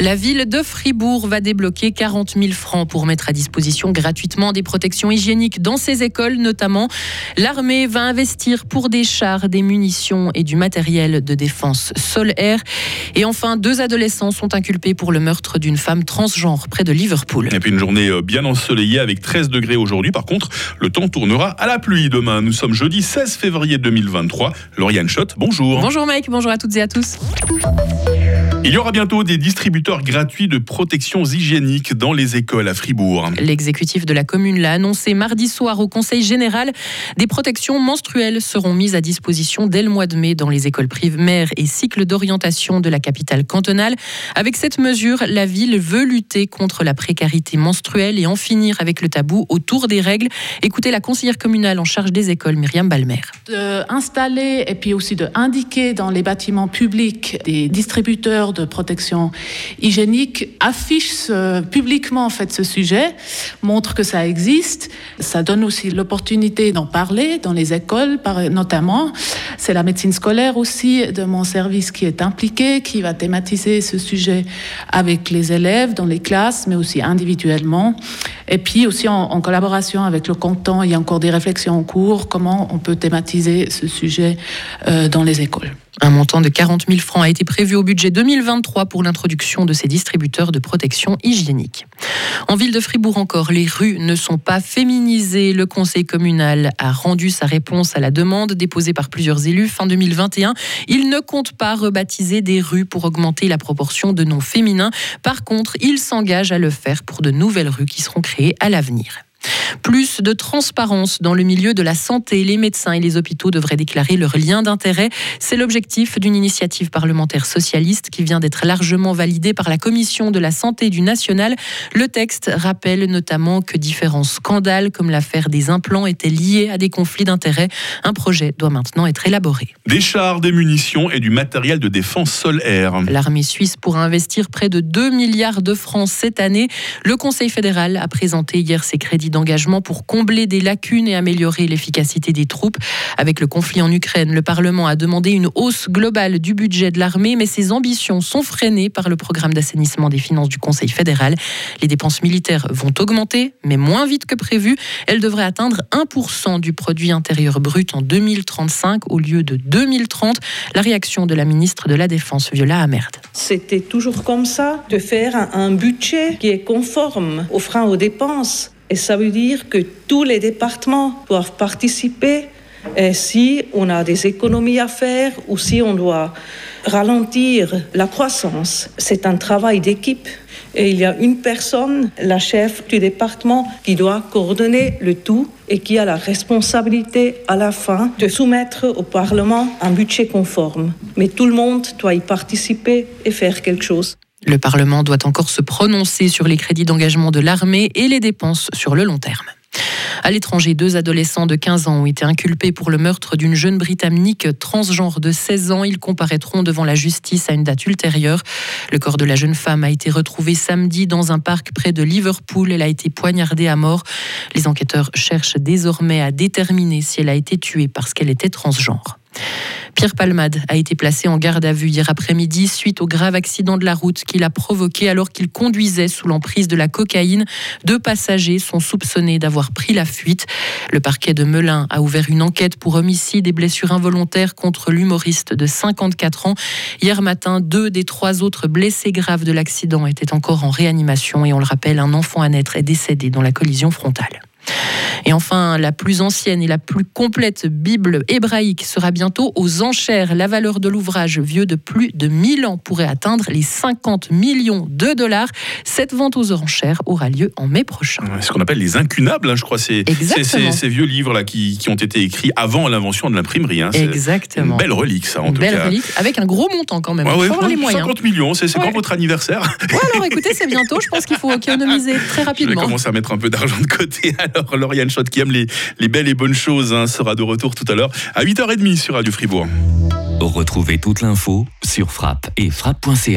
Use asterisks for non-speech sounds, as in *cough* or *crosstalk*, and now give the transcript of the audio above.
La ville de Fribourg va débloquer 40 000 francs pour mettre à disposition gratuitement des protections hygiéniques dans ses écoles notamment. L'armée va investir pour des chars, des munitions et du matériel de défense sol-air. Et enfin, deux adolescents sont inculpés pour le meurtre d'une femme transgenre près de Liverpool. Et puis une journée euh, bien ensoleillée avec 13 degrés aujourd'hui. Par contre, le temps tournera à la pluie demain. Nous sommes jeudi 16 février 2023. Lauriane Schott, bonjour. Bonjour Mike, bonjour à toutes et à tous. Il y aura bientôt des distributeurs gratuits de protections hygiéniques dans les écoles à Fribourg. L'exécutif de la commune l'a annoncé mardi soir au Conseil général. Des protections menstruelles seront mises à disposition dès le mois de mai dans les écoles primaires et cycles d'orientation de la capitale cantonale. Avec cette mesure, la ville veut lutter contre la précarité menstruelle et en finir avec le tabou autour des règles. Écoutez la conseillère communale en charge des écoles, Myriam Balmer. De installer et puis aussi de indiquer dans les bâtiments publics des distributeurs de protection hygiénique affiche publiquement en fait ce sujet, montre que ça existe. Ça donne aussi l'opportunité d'en parler dans les écoles, notamment. C'est la médecine scolaire aussi de mon service qui est impliqué, qui va thématiser ce sujet avec les élèves dans les classes, mais aussi individuellement. Et puis aussi en, collaboration avec le canton, il y a encore des réflexions en cours, comment on peut thématiser ce sujet euh, dans les écoles. Un montant de 40 000 francs a été prévu au budget 2023 pour l'introduction de ces distributeurs de protection hygiénique. En ville de Fribourg encore, les rues ne sont pas féminisées. Le conseil communal a rendu sa réponse à la demande déposée par plusieurs élus fin 2021. Il ne compte pas rebaptiser des rues pour augmenter la proportion de noms féminins. Par contre, il s'engage à le faire pour de nouvelles rues qui seront créées à l'avenir. Plus de transparence dans le milieu de la santé. Les médecins et les hôpitaux devraient déclarer leur lien d'intérêt. C'est l'objectif d'une initiative parlementaire socialiste qui vient d'être largement validée par la Commission de la santé du national. Le texte rappelle notamment que différents scandales comme l'affaire des implants étaient liés à des conflits d'intérêts. Un projet doit maintenant être élaboré. Des chars, des munitions et du matériel de défense sol-air. L'armée suisse pourra investir près de 2 milliards de francs cette année. Le Conseil fédéral a présenté hier ses crédits d'engagement pour combler des lacunes et améliorer l'efficacité des troupes. Avec le conflit en Ukraine, le Parlement a demandé une hausse globale du budget de l'armée, mais ses ambitions sont freinées par le programme d'assainissement des finances du Conseil fédéral. Les dépenses militaires vont augmenter, mais moins vite que prévu. Elles devraient atteindre 1% du produit intérieur brut en 2035 au lieu de 2030. La réaction de la ministre de la Défense, Viola Amerd. C'était toujours comme ça, de faire un budget qui est conforme aux freins aux dépenses et ça veut dire que tous les départements doivent participer si on a des économies à faire ou si on doit ralentir la croissance. C'est un travail d'équipe. Et il y a une personne, la chef du département, qui doit coordonner le tout et qui a la responsabilité à la fin de soumettre au Parlement un budget conforme. Mais tout le monde doit y participer et faire quelque chose. Le Parlement doit encore se prononcer sur les crédits d'engagement de l'armée et les dépenses sur le long terme. À l'étranger, deux adolescents de 15 ans ont été inculpés pour le meurtre d'une jeune Britannique transgenre de 16 ans. Ils comparaîtront devant la justice à une date ultérieure. Le corps de la jeune femme a été retrouvé samedi dans un parc près de Liverpool. Elle a été poignardée à mort. Les enquêteurs cherchent désormais à déterminer si elle a été tuée parce qu'elle était transgenre. Pierre Palmade a été placé en garde à vue hier après-midi suite au grave accident de la route qu'il a provoqué alors qu'il conduisait sous l'emprise de la cocaïne. Deux passagers sont soupçonnés d'avoir pris la fuite. Le parquet de Melun a ouvert une enquête pour homicide et blessures involontaires contre l'humoriste de 54 ans. Hier matin, deux des trois autres blessés graves de l'accident étaient encore en réanimation et on le rappelle, un enfant à naître est décédé dans la collision frontale. Et enfin, la plus ancienne et la plus complète Bible hébraïque sera bientôt aux enchères. La valeur de l'ouvrage, vieux de plus de 1000 ans, pourrait atteindre les 50 millions de dollars. Cette vente aux enchères aura lieu en mai prochain. ce qu'on appelle les incunables, hein, je crois. C'est ces vieux livres-là qui, ont été écrits avant l'invention de l'imprimerie. Hein. Exactement. Une belle relique, ça, en une tout belle Relique, avec un gros montant quand même. Ouais, ouais, les moyens. 50 millions, c'est quand votre anniversaire? Ouais, alors écoutez, c'est bientôt. Je pense qu'il faut *laughs* économiser très rapidement. Je vais commencer à mettre un peu d'argent de côté. Alors, Lauriane Schott, qui aime les, belles et bonnes choses, hein, sera de retour tout à l'heure à 8h30 sur Radio Fribourg. Retrouvez toute l'info sur frappe et frappe.ch.